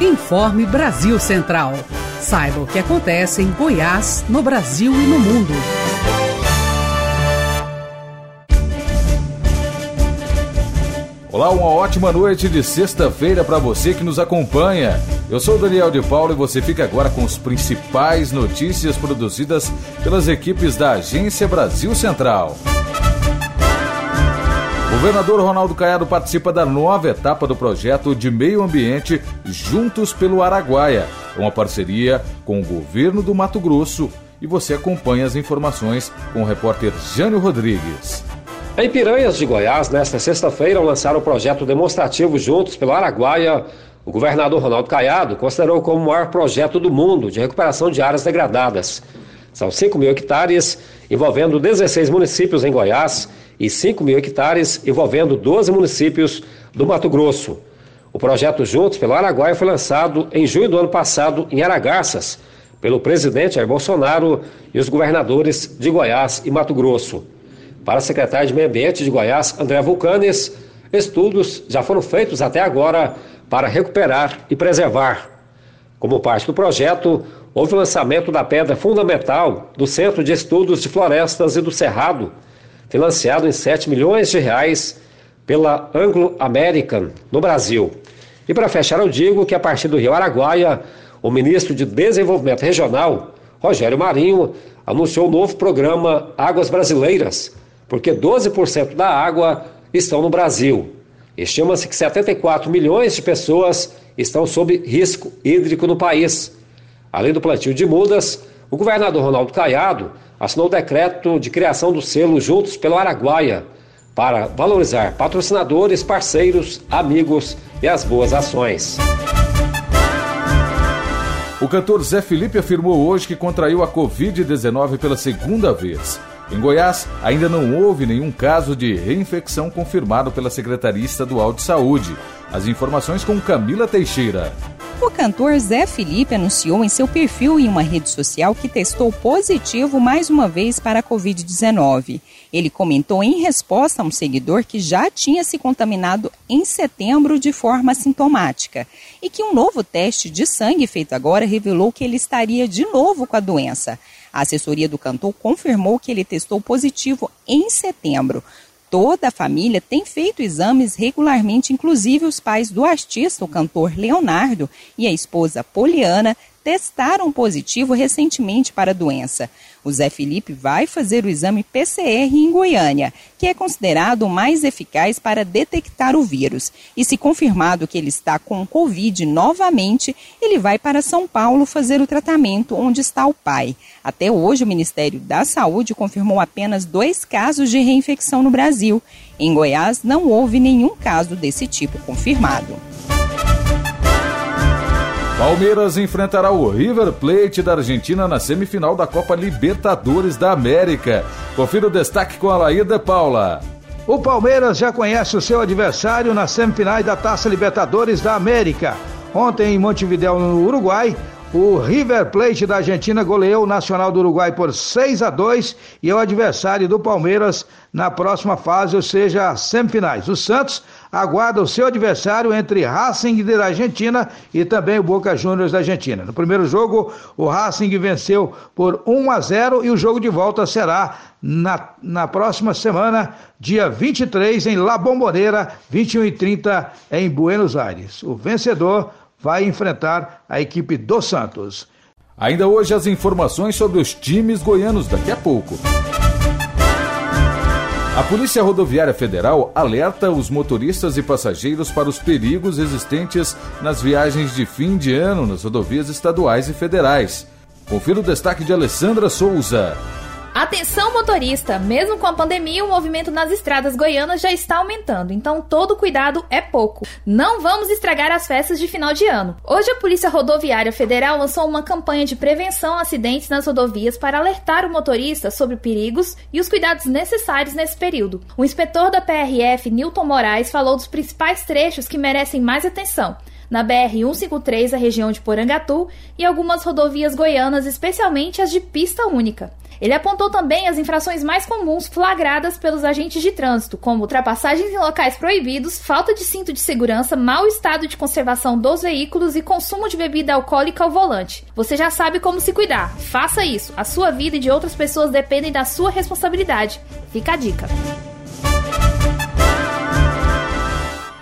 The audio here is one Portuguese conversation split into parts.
Informe Brasil Central. Saiba o que acontece em Goiás, no Brasil e no mundo. Olá, uma ótima noite de sexta-feira para você que nos acompanha. Eu sou Daniel de Paulo e você fica agora com as principais notícias produzidas pelas equipes da Agência Brasil Central. Governador Ronaldo Caiado participa da nova etapa do projeto de meio ambiente Juntos pelo Araguaia, uma parceria com o governo do Mato Grosso. E você acompanha as informações com o repórter Jânio Rodrigues. Em Piranhas de Goiás, nesta sexta-feira, lançaram o projeto demonstrativo Juntos pelo Araguaia. O governador Ronaldo Caiado considerou como o maior projeto do mundo de recuperação de áreas degradadas. São 5 mil hectares, envolvendo 16 municípios em Goiás e 5 mil hectares, envolvendo 12 municípios do Mato Grosso. O projeto Juntos pelo Araguaia foi lançado em junho do ano passado em Aragarças, pelo presidente Jair Bolsonaro e os governadores de Goiás e Mato Grosso. Para a secretária de Meio Ambiente de Goiás, André Vulcanes, estudos já foram feitos até agora para recuperar e preservar. Como parte do projeto, houve o lançamento da pedra fundamental do Centro de Estudos de Florestas e do Cerrado, financiado em 7 milhões de reais pela Anglo American no Brasil. E para fechar, eu digo que a partir do Rio Araguaia, o ministro de Desenvolvimento Regional, Rogério Marinho, anunciou o um novo programa Águas Brasileiras, porque 12% da água estão no Brasil. Estima-se que 74 milhões de pessoas estão sob risco hídrico no país. Além do plantio de mudas, o governador Ronaldo Caiado assinou o decreto de criação do selo Juntos pelo Araguaia para valorizar patrocinadores, parceiros, amigos e as boas ações. O cantor Zé Felipe afirmou hoje que contraiu a Covid-19 pela segunda vez. Em Goiás, ainda não houve nenhum caso de reinfecção confirmado pela Secretaria Estadual de Saúde. As informações com Camila Teixeira. O cantor Zé Felipe anunciou em seu perfil em uma rede social que testou positivo mais uma vez para a Covid-19. Ele comentou em resposta a um seguidor que já tinha se contaminado em setembro de forma sintomática e que um novo teste de sangue feito agora revelou que ele estaria de novo com a doença. A assessoria do cantor confirmou que ele testou positivo em setembro. Toda a família tem feito exames regularmente, inclusive os pais do artista, o cantor Leonardo, e a esposa Poliana testaram positivo recentemente para a doença. O Zé Felipe vai fazer o exame PCR em Goiânia, que é considerado o mais eficaz para detectar o vírus. E se confirmado que ele está com Covid novamente, ele vai para São Paulo fazer o tratamento onde está o pai. Até hoje, o Ministério da Saúde confirmou apenas dois casos de reinfecção no Brasil. Em Goiás, não houve nenhum caso desse tipo confirmado. Palmeiras enfrentará o River Plate da Argentina na semifinal da Copa Libertadores da América. Confira o destaque com a Laída Paula. O Palmeiras já conhece o seu adversário nas semifinais da Taça Libertadores da América. Ontem em Montevideo, no Uruguai, o River Plate da Argentina goleou o Nacional do Uruguai por 6 a 2 e é o adversário do Palmeiras na próxima fase, ou seja, semifinais. O Santos aguarda o seu adversário entre Racing da Argentina e também o Boca Juniors da Argentina. No primeiro jogo, o Racing venceu por 1 a 0 e o jogo de volta será na, na próxima semana, dia 23, em La Bombonera, 21 e 30 em Buenos Aires. O vencedor vai enfrentar a equipe do Santos. Ainda hoje as informações sobre os times goianos daqui a pouco. A Polícia Rodoviária Federal alerta os motoristas e passageiros para os perigos existentes nas viagens de fim de ano nas rodovias estaduais e federais. Confira o destaque de Alessandra Souza. Atenção motorista, mesmo com a pandemia, o movimento nas estradas goianas já está aumentando, então todo cuidado é pouco. Não vamos estragar as festas de final de ano. Hoje a Polícia Rodoviária Federal lançou uma campanha de prevenção a acidentes nas rodovias para alertar o motorista sobre perigos e os cuidados necessários nesse período. O inspetor da PRF, Newton Moraes, falou dos principais trechos que merecem mais atenção na BR-153, a região de Porangatu, e algumas rodovias goianas, especialmente as de pista única. Ele apontou também as infrações mais comuns flagradas pelos agentes de trânsito, como ultrapassagens em locais proibidos, falta de cinto de segurança, mau estado de conservação dos veículos e consumo de bebida alcoólica ao volante. Você já sabe como se cuidar. Faça isso. A sua vida e de outras pessoas dependem da sua responsabilidade. Fica a dica.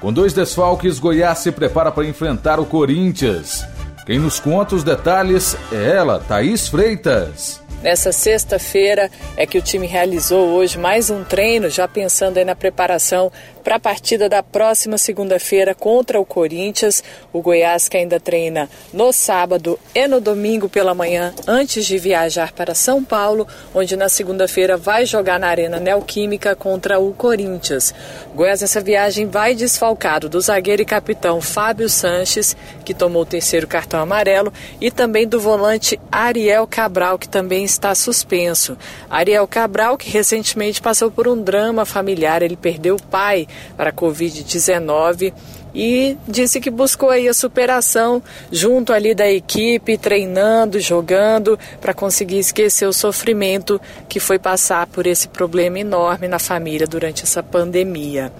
Com dois desfalques, Goiás se prepara para enfrentar o Corinthians. Quem nos conta os detalhes é ela, Thaís Freitas. Nessa sexta-feira é que o time realizou hoje mais um treino, já pensando na preparação para a partida da próxima segunda-feira contra o Corinthians. O Goiás que ainda treina no sábado e no domingo pela manhã, antes de viajar para São Paulo, onde na segunda-feira vai jogar na Arena Neoquímica contra o Corinthians. Goiás nessa viagem vai desfalcado do zagueiro e capitão Fábio Sanches, que tomou o terceiro cartão amarelo, e também do volante Ariel Cabral, que também está suspenso. Ariel Cabral, que recentemente passou por um drama familiar, ele perdeu o pai para a Covid-19 e disse que buscou aí a superação junto ali da equipe, treinando, jogando, para conseguir esquecer o sofrimento que foi passar por esse problema enorme na família durante essa pandemia.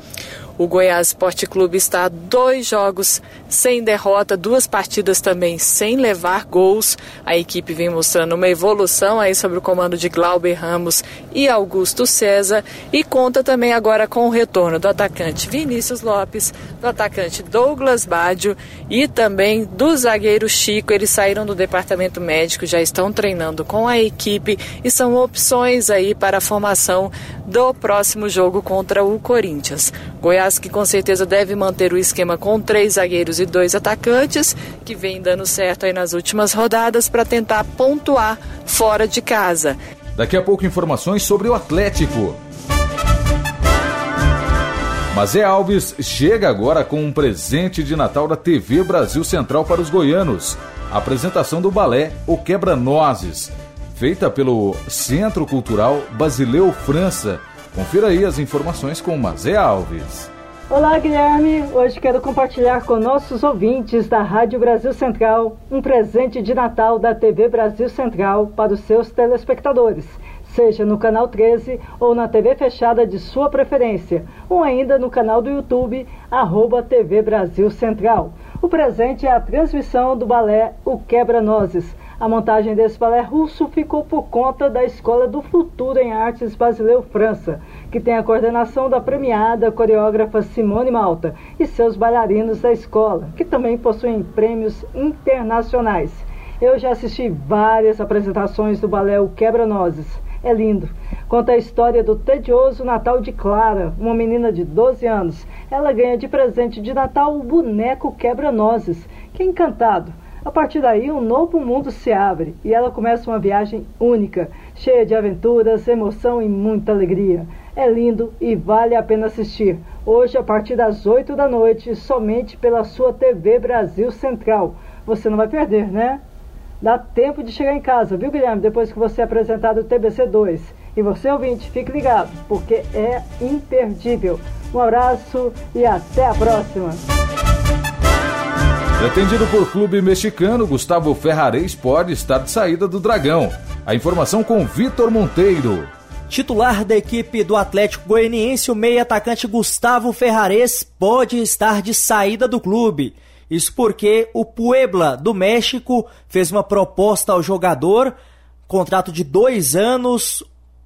O Goiás Esporte Clube está a dois jogos sem derrota, duas partidas também sem levar gols. A equipe vem mostrando uma evolução aí sobre o comando de Glauber Ramos e Augusto César e conta também agora com o retorno do atacante Vinícius Lopes, do atacante Douglas Badio e também do zagueiro Chico. Eles saíram do departamento médico, já estão treinando com a equipe e são opções aí para a formação do próximo jogo contra o Corinthians. Goiás que com certeza deve manter o esquema com três zagueiros e dois atacantes, que vem dando certo aí nas últimas rodadas para tentar pontuar fora de casa. Daqui a pouco informações sobre o Atlético. Mazé Alves chega agora com um presente de Natal da TV Brasil Central para os goianos. A apresentação do balé O Quebra-Nozes, feita pelo Centro Cultural Basileu França. Confira aí as informações com Mazé Alves. Olá, Guilherme. Hoje quero compartilhar com nossos ouvintes da Rádio Brasil Central um presente de Natal da TV Brasil Central para os seus telespectadores, seja no canal 13 ou na TV fechada de sua preferência, ou ainda no canal do YouTube, arroba TV Brasil Central. O presente é a transmissão do balé O Quebra-Nozes a montagem desse balé russo ficou por conta da Escola do Futuro em Artes Basileu França, que tem a coordenação da premiada coreógrafa Simone Malta e seus bailarinos da escola, que também possuem prêmios internacionais. Eu já assisti várias apresentações do balé O Quebra-Nozes. É lindo. Conta a história do tedioso Natal de Clara, uma menina de 12 anos. Ela ganha de presente de Natal o boneco Quebra-Nozes, que é encantado a partir daí, um novo mundo se abre e ela começa uma viagem única, cheia de aventuras, emoção e muita alegria. É lindo e vale a pena assistir. Hoje, a partir das 8 da noite, somente pela sua TV Brasil Central. Você não vai perder, né? Dá tempo de chegar em casa, viu, Guilherme? Depois que você é apresentado o TBC2. E você, ouvinte, fique ligado, porque é imperdível. Um abraço e até a próxima! Pretendido por clube mexicano, Gustavo Ferrares pode estar de saída do Dragão. A informação com Vitor Monteiro. Titular da equipe do Atlético Goianiense, o meio atacante Gustavo Ferrares pode estar de saída do clube. Isso porque o Puebla do México fez uma proposta ao jogador, contrato de dois anos.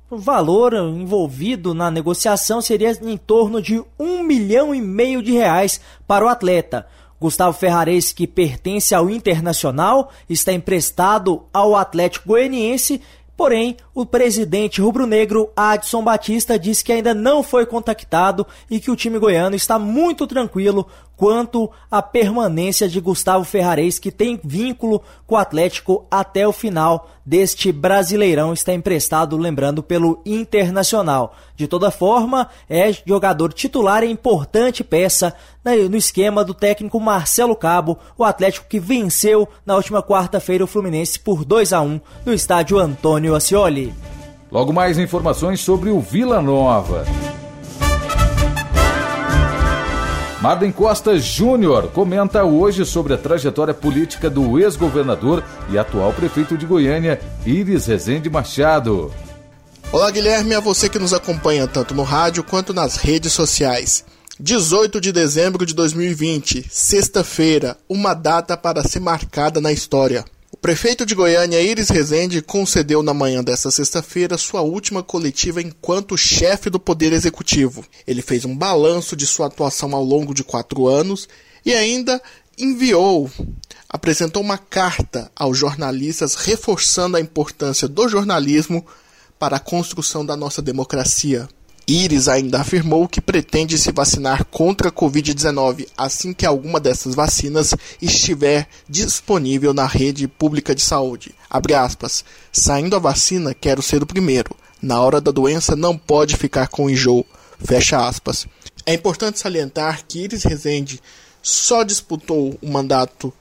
O valor envolvido na negociação seria em torno de um milhão e meio de reais para o atleta. Gustavo Ferrares, que pertence ao Internacional, está emprestado ao Atlético Goianiense, porém o presidente rubro-negro Adson Batista disse que ainda não foi contactado e que o time goiano está muito tranquilo quanto à permanência de Gustavo Ferrares, que tem vínculo com o Atlético até o final deste Brasileirão, está emprestado, lembrando, pelo Internacional. De toda forma, é jogador titular e importante peça no esquema do técnico Marcelo Cabo, o Atlético que venceu na última quarta-feira o Fluminense por 2 a 1 no estádio Antônio Ascioli. Logo mais informações sobre o Vila Nova. Marden Costa Júnior comenta hoje sobre a trajetória política do ex-governador e atual prefeito de Goiânia, Iris Rezende Machado. Olá, Guilherme, a você que nos acompanha tanto no rádio quanto nas redes sociais. 18 de dezembro de 2020, sexta-feira, uma data para ser marcada na história. O prefeito de Goiânia, Iris Rezende, concedeu na manhã desta sexta-feira sua última coletiva enquanto chefe do Poder Executivo. Ele fez um balanço de sua atuação ao longo de quatro anos e ainda enviou, apresentou uma carta aos jornalistas reforçando a importância do jornalismo para a construção da nossa democracia. Iris ainda afirmou que pretende se vacinar contra a Covid-19 assim que alguma dessas vacinas estiver disponível na rede pública de saúde. Aspas. Saindo a vacina, quero ser o primeiro. Na hora da doença, não pode ficar com enjoo. Fecha aspas. É importante salientar que Iris Rezende só disputou o mandato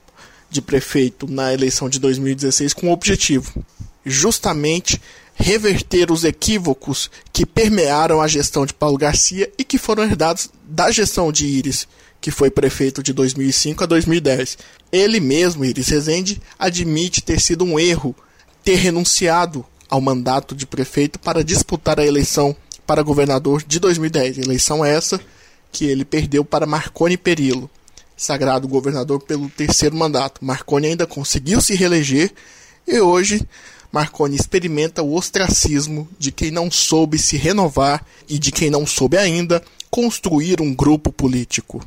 de prefeito na eleição de 2016 com o objetivo justamente reverter os equívocos que permearam a gestão de Paulo Garcia e que foram herdados da gestão de Iris, que foi prefeito de 2005 a 2010. Ele mesmo, Iris Rezende, admite ter sido um erro ter renunciado ao mandato de prefeito para disputar a eleição para governador de 2010. Eleição essa que ele perdeu para Marconi Perillo, sagrado governador pelo terceiro mandato. Marconi ainda conseguiu se reeleger e hoje Marconi experimenta o ostracismo de quem não soube se renovar e de quem não soube ainda construir um grupo político.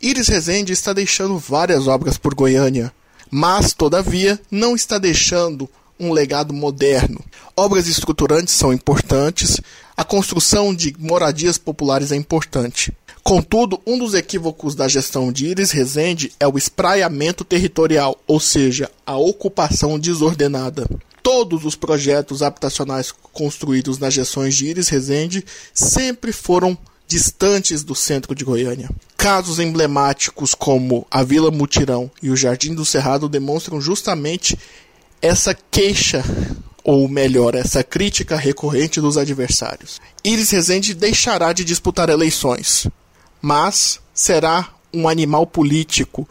Iris Rezende está deixando várias obras por Goiânia, mas, todavia, não está deixando um legado moderno. Obras estruturantes são importantes, a construção de moradias populares é importante. Contudo, um dos equívocos da gestão de Iris Rezende é o espraiamento territorial, ou seja, a ocupação desordenada. Todos os projetos habitacionais construídos nas gestões de Iris Rezende sempre foram distantes do centro de Goiânia. Casos emblemáticos como a Vila Mutirão e o Jardim do Cerrado demonstram justamente essa queixa, ou melhor, essa crítica recorrente dos adversários. Iris Rezende deixará de disputar eleições mas será um animal político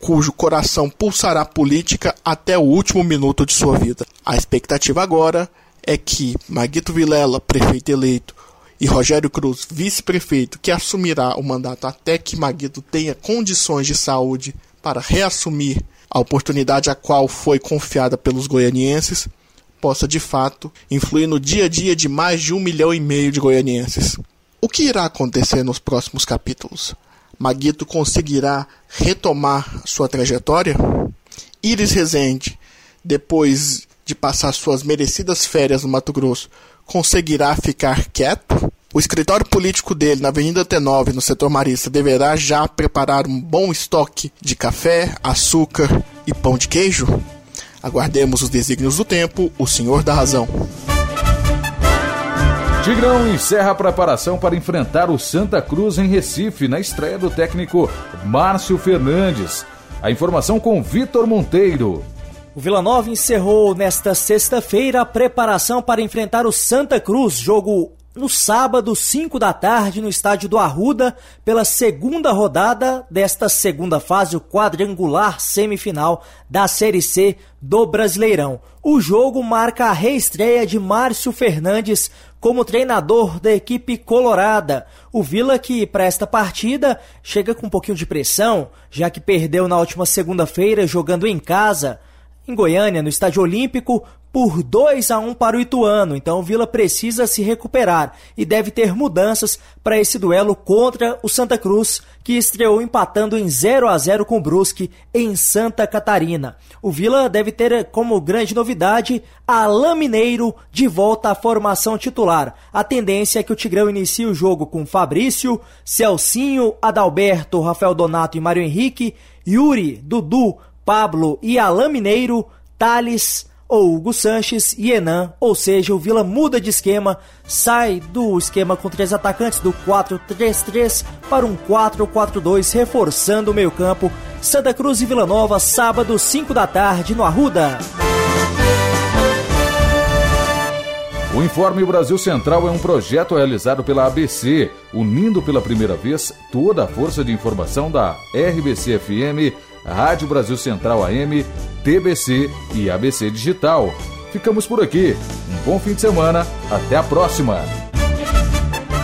cujo coração pulsará política até o último minuto de sua vida. A expectativa agora é que Maguito Vilela, prefeito eleito, e Rogério Cruz, vice-prefeito, que assumirá o mandato até que Maguito tenha condições de saúde para reassumir a oportunidade a qual foi confiada pelos goianienses, possa de fato influir no dia a dia de mais de um milhão e meio de goianienses. O que irá acontecer nos próximos capítulos? Maguito conseguirá retomar sua trajetória? Iris Rezende, depois de passar suas merecidas férias no Mato Grosso, conseguirá ficar quieto? O escritório político dele na Avenida T9, no setor marista, deverá já preparar um bom estoque de café, açúcar e pão de queijo? Aguardemos os desígnios do tempo, o Senhor da Razão. Tigrão encerra a preparação para enfrentar o Santa Cruz em Recife na estreia do técnico Márcio Fernandes. A informação com Vitor Monteiro. O Vila Nova encerrou nesta sexta-feira a preparação para enfrentar o Santa Cruz, jogo no sábado, 5 da tarde, no estádio do Arruda, pela segunda rodada desta segunda fase, o quadrangular semifinal da Série C do Brasileirão. O jogo marca a reestreia de Márcio Fernandes como treinador da equipe colorada. O Vila que para esta partida chega com um pouquinho de pressão, já que perdeu na última segunda-feira jogando em casa em Goiânia, no Estádio Olímpico, por 2 a 1 para o Ituano. Então o Vila precisa se recuperar e deve ter mudanças para esse duelo contra o Santa Cruz, que estreou empatando em 0 a 0 com o Brusque em Santa Catarina. O Vila deve ter como grande novidade Alain Mineiro de volta à formação titular. A tendência é que o Tigrão inicie o jogo com Fabrício, Celcinho, Adalberto, Rafael Donato e Mário Henrique, Yuri, Dudu, Pablo e Alain Mineiro, Thales, ou Hugo Sanches e Enan, ou seja, o Vila muda de esquema, sai do esquema com três atacantes do 4-3-3 para um 4-4-2, reforçando o meio-campo. Santa Cruz e Vila Nova, sábado, 5 da tarde, no Arruda. O Informe Brasil Central é um projeto realizado pela ABC, unindo pela primeira vez toda a força de informação da RBC FM Rádio Brasil Central AM, TBC e ABC Digital. Ficamos por aqui. Um bom fim de semana. Até a próxima.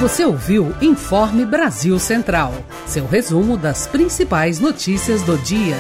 Você ouviu Informe Brasil Central, seu resumo das principais notícias do dia.